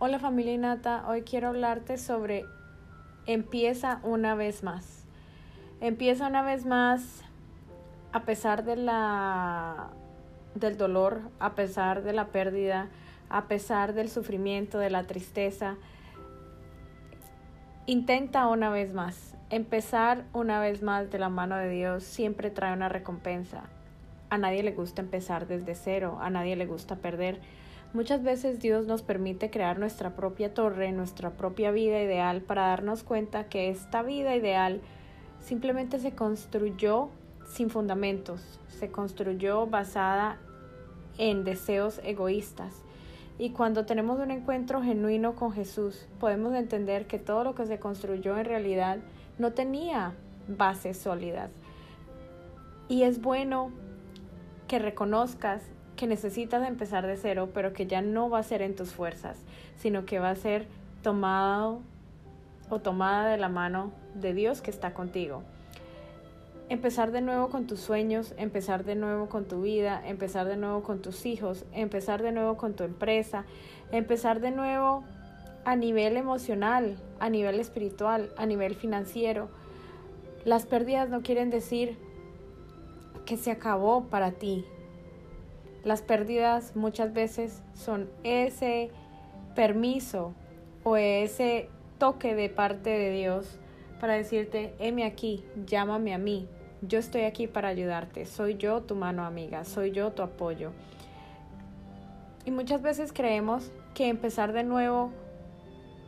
Hola familia Inata, hoy quiero hablarte sobre empieza una vez más. Empieza una vez más a pesar de la del dolor, a pesar de la pérdida, a pesar del sufrimiento, de la tristeza. Intenta una vez más. Empezar una vez más de la mano de Dios siempre trae una recompensa. A nadie le gusta empezar desde cero, a nadie le gusta perder Muchas veces Dios nos permite crear nuestra propia torre, nuestra propia vida ideal para darnos cuenta que esta vida ideal simplemente se construyó sin fundamentos, se construyó basada en deseos egoístas. Y cuando tenemos un encuentro genuino con Jesús, podemos entender que todo lo que se construyó en realidad no tenía bases sólidas. Y es bueno que reconozcas que necesitas empezar de cero, pero que ya no va a ser en tus fuerzas, sino que va a ser tomado o tomada de la mano de Dios que está contigo. Empezar de nuevo con tus sueños, empezar de nuevo con tu vida, empezar de nuevo con tus hijos, empezar de nuevo con tu empresa, empezar de nuevo a nivel emocional, a nivel espiritual, a nivel financiero. Las pérdidas no quieren decir que se acabó para ti, las pérdidas muchas veces son ese permiso o ese toque de parte de Dios para decirte, heme aquí, llámame a mí, yo estoy aquí para ayudarte, soy yo tu mano amiga, soy yo tu apoyo. Y muchas veces creemos que empezar de nuevo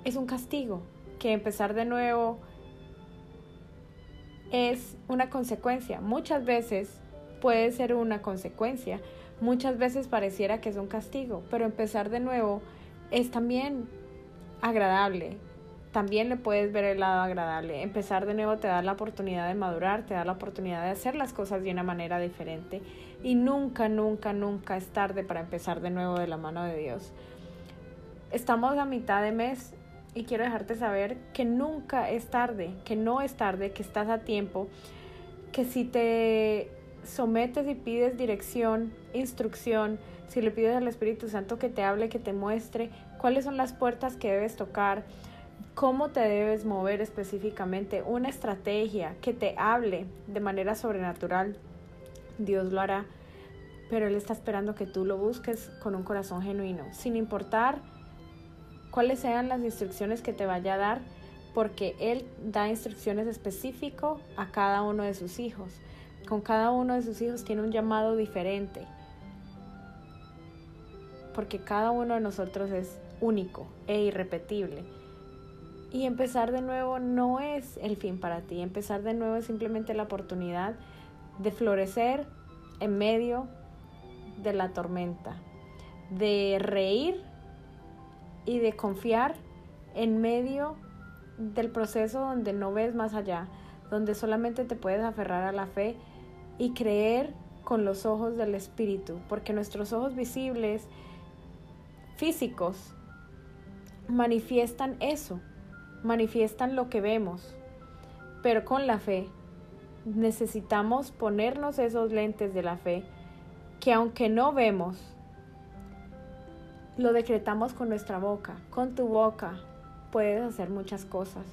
es un castigo, que empezar de nuevo es una consecuencia. Muchas veces puede ser una consecuencia, Muchas veces pareciera que es un castigo, pero empezar de nuevo es también agradable. También le puedes ver el lado agradable. Empezar de nuevo te da la oportunidad de madurar, te da la oportunidad de hacer las cosas de una manera diferente. Y nunca, nunca, nunca es tarde para empezar de nuevo de la mano de Dios. Estamos a mitad de mes y quiero dejarte saber que nunca es tarde, que no es tarde, que estás a tiempo, que si te sometes y pides dirección, instrucción, si le pides al Espíritu Santo que te hable, que te muestre cuáles son las puertas que debes tocar, cómo te debes mover específicamente, una estrategia que te hable de manera sobrenatural, Dios lo hará, pero Él está esperando que tú lo busques con un corazón genuino, sin importar cuáles sean las instrucciones que te vaya a dar, porque Él da instrucciones específicas a cada uno de sus hijos con cada uno de sus hijos tiene un llamado diferente. Porque cada uno de nosotros es único e irrepetible. Y empezar de nuevo no es el fin para ti. Empezar de nuevo es simplemente la oportunidad de florecer en medio de la tormenta. De reír y de confiar en medio del proceso donde no ves más allá, donde solamente te puedes aferrar a la fe y creer con los ojos del Espíritu, porque nuestros ojos visibles, físicos, manifiestan eso, manifiestan lo que vemos, pero con la fe necesitamos ponernos esos lentes de la fe que aunque no vemos, lo decretamos con nuestra boca. Con tu boca puedes hacer muchas cosas.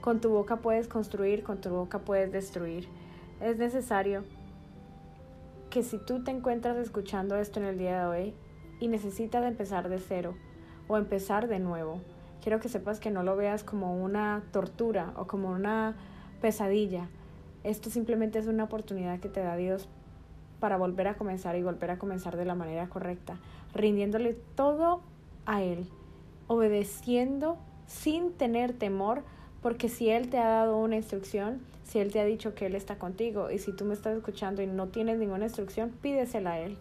Con tu boca puedes construir, con tu boca puedes destruir es necesario que si tú te encuentras escuchando esto en el día de hoy y necesitas empezar de cero o empezar de nuevo, quiero que sepas que no lo veas como una tortura o como una pesadilla. Esto simplemente es una oportunidad que te da Dios para volver a comenzar y volver a comenzar de la manera correcta, rindiéndole todo a Él, obedeciendo sin tener temor porque si Él te ha dado una instrucción, si Él te ha dicho que Él está contigo y si tú me estás escuchando y no tienes ninguna instrucción, pídesela a Él.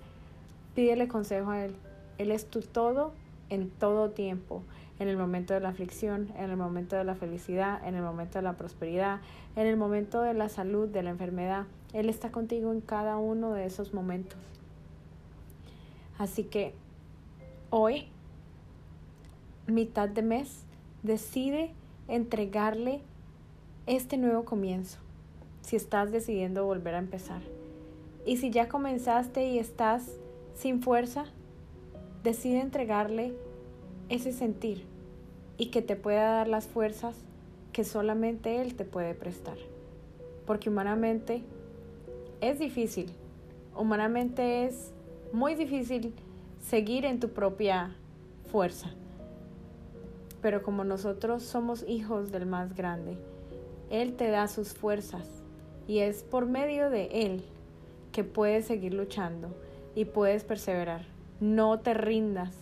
Pídele consejo a Él. Él es tu todo en todo tiempo, en el momento de la aflicción, en el momento de la felicidad, en el momento de la prosperidad, en el momento de la salud, de la enfermedad. Él está contigo en cada uno de esos momentos. Así que hoy, mitad de mes, decide entregarle este nuevo comienzo, si estás decidiendo volver a empezar. Y si ya comenzaste y estás sin fuerza, decide entregarle ese sentir y que te pueda dar las fuerzas que solamente Él te puede prestar. Porque humanamente es difícil, humanamente es muy difícil seguir en tu propia fuerza. Pero como nosotros somos hijos del más grande, Él te da sus fuerzas y es por medio de Él que puedes seguir luchando y puedes perseverar. No te rindas.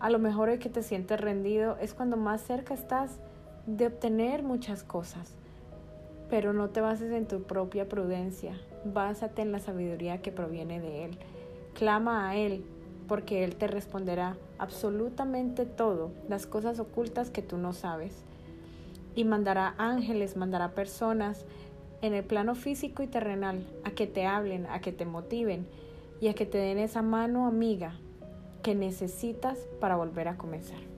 A lo mejor el que te sientes rendido es cuando más cerca estás de obtener muchas cosas. Pero no te bases en tu propia prudencia, básate en la sabiduría que proviene de Él. Clama a Él, porque Él te responderá absolutamente todo, las cosas ocultas que tú no sabes. Y mandará ángeles, mandará personas en el plano físico y terrenal a que te hablen, a que te motiven y a que te den esa mano amiga que necesitas para volver a comenzar.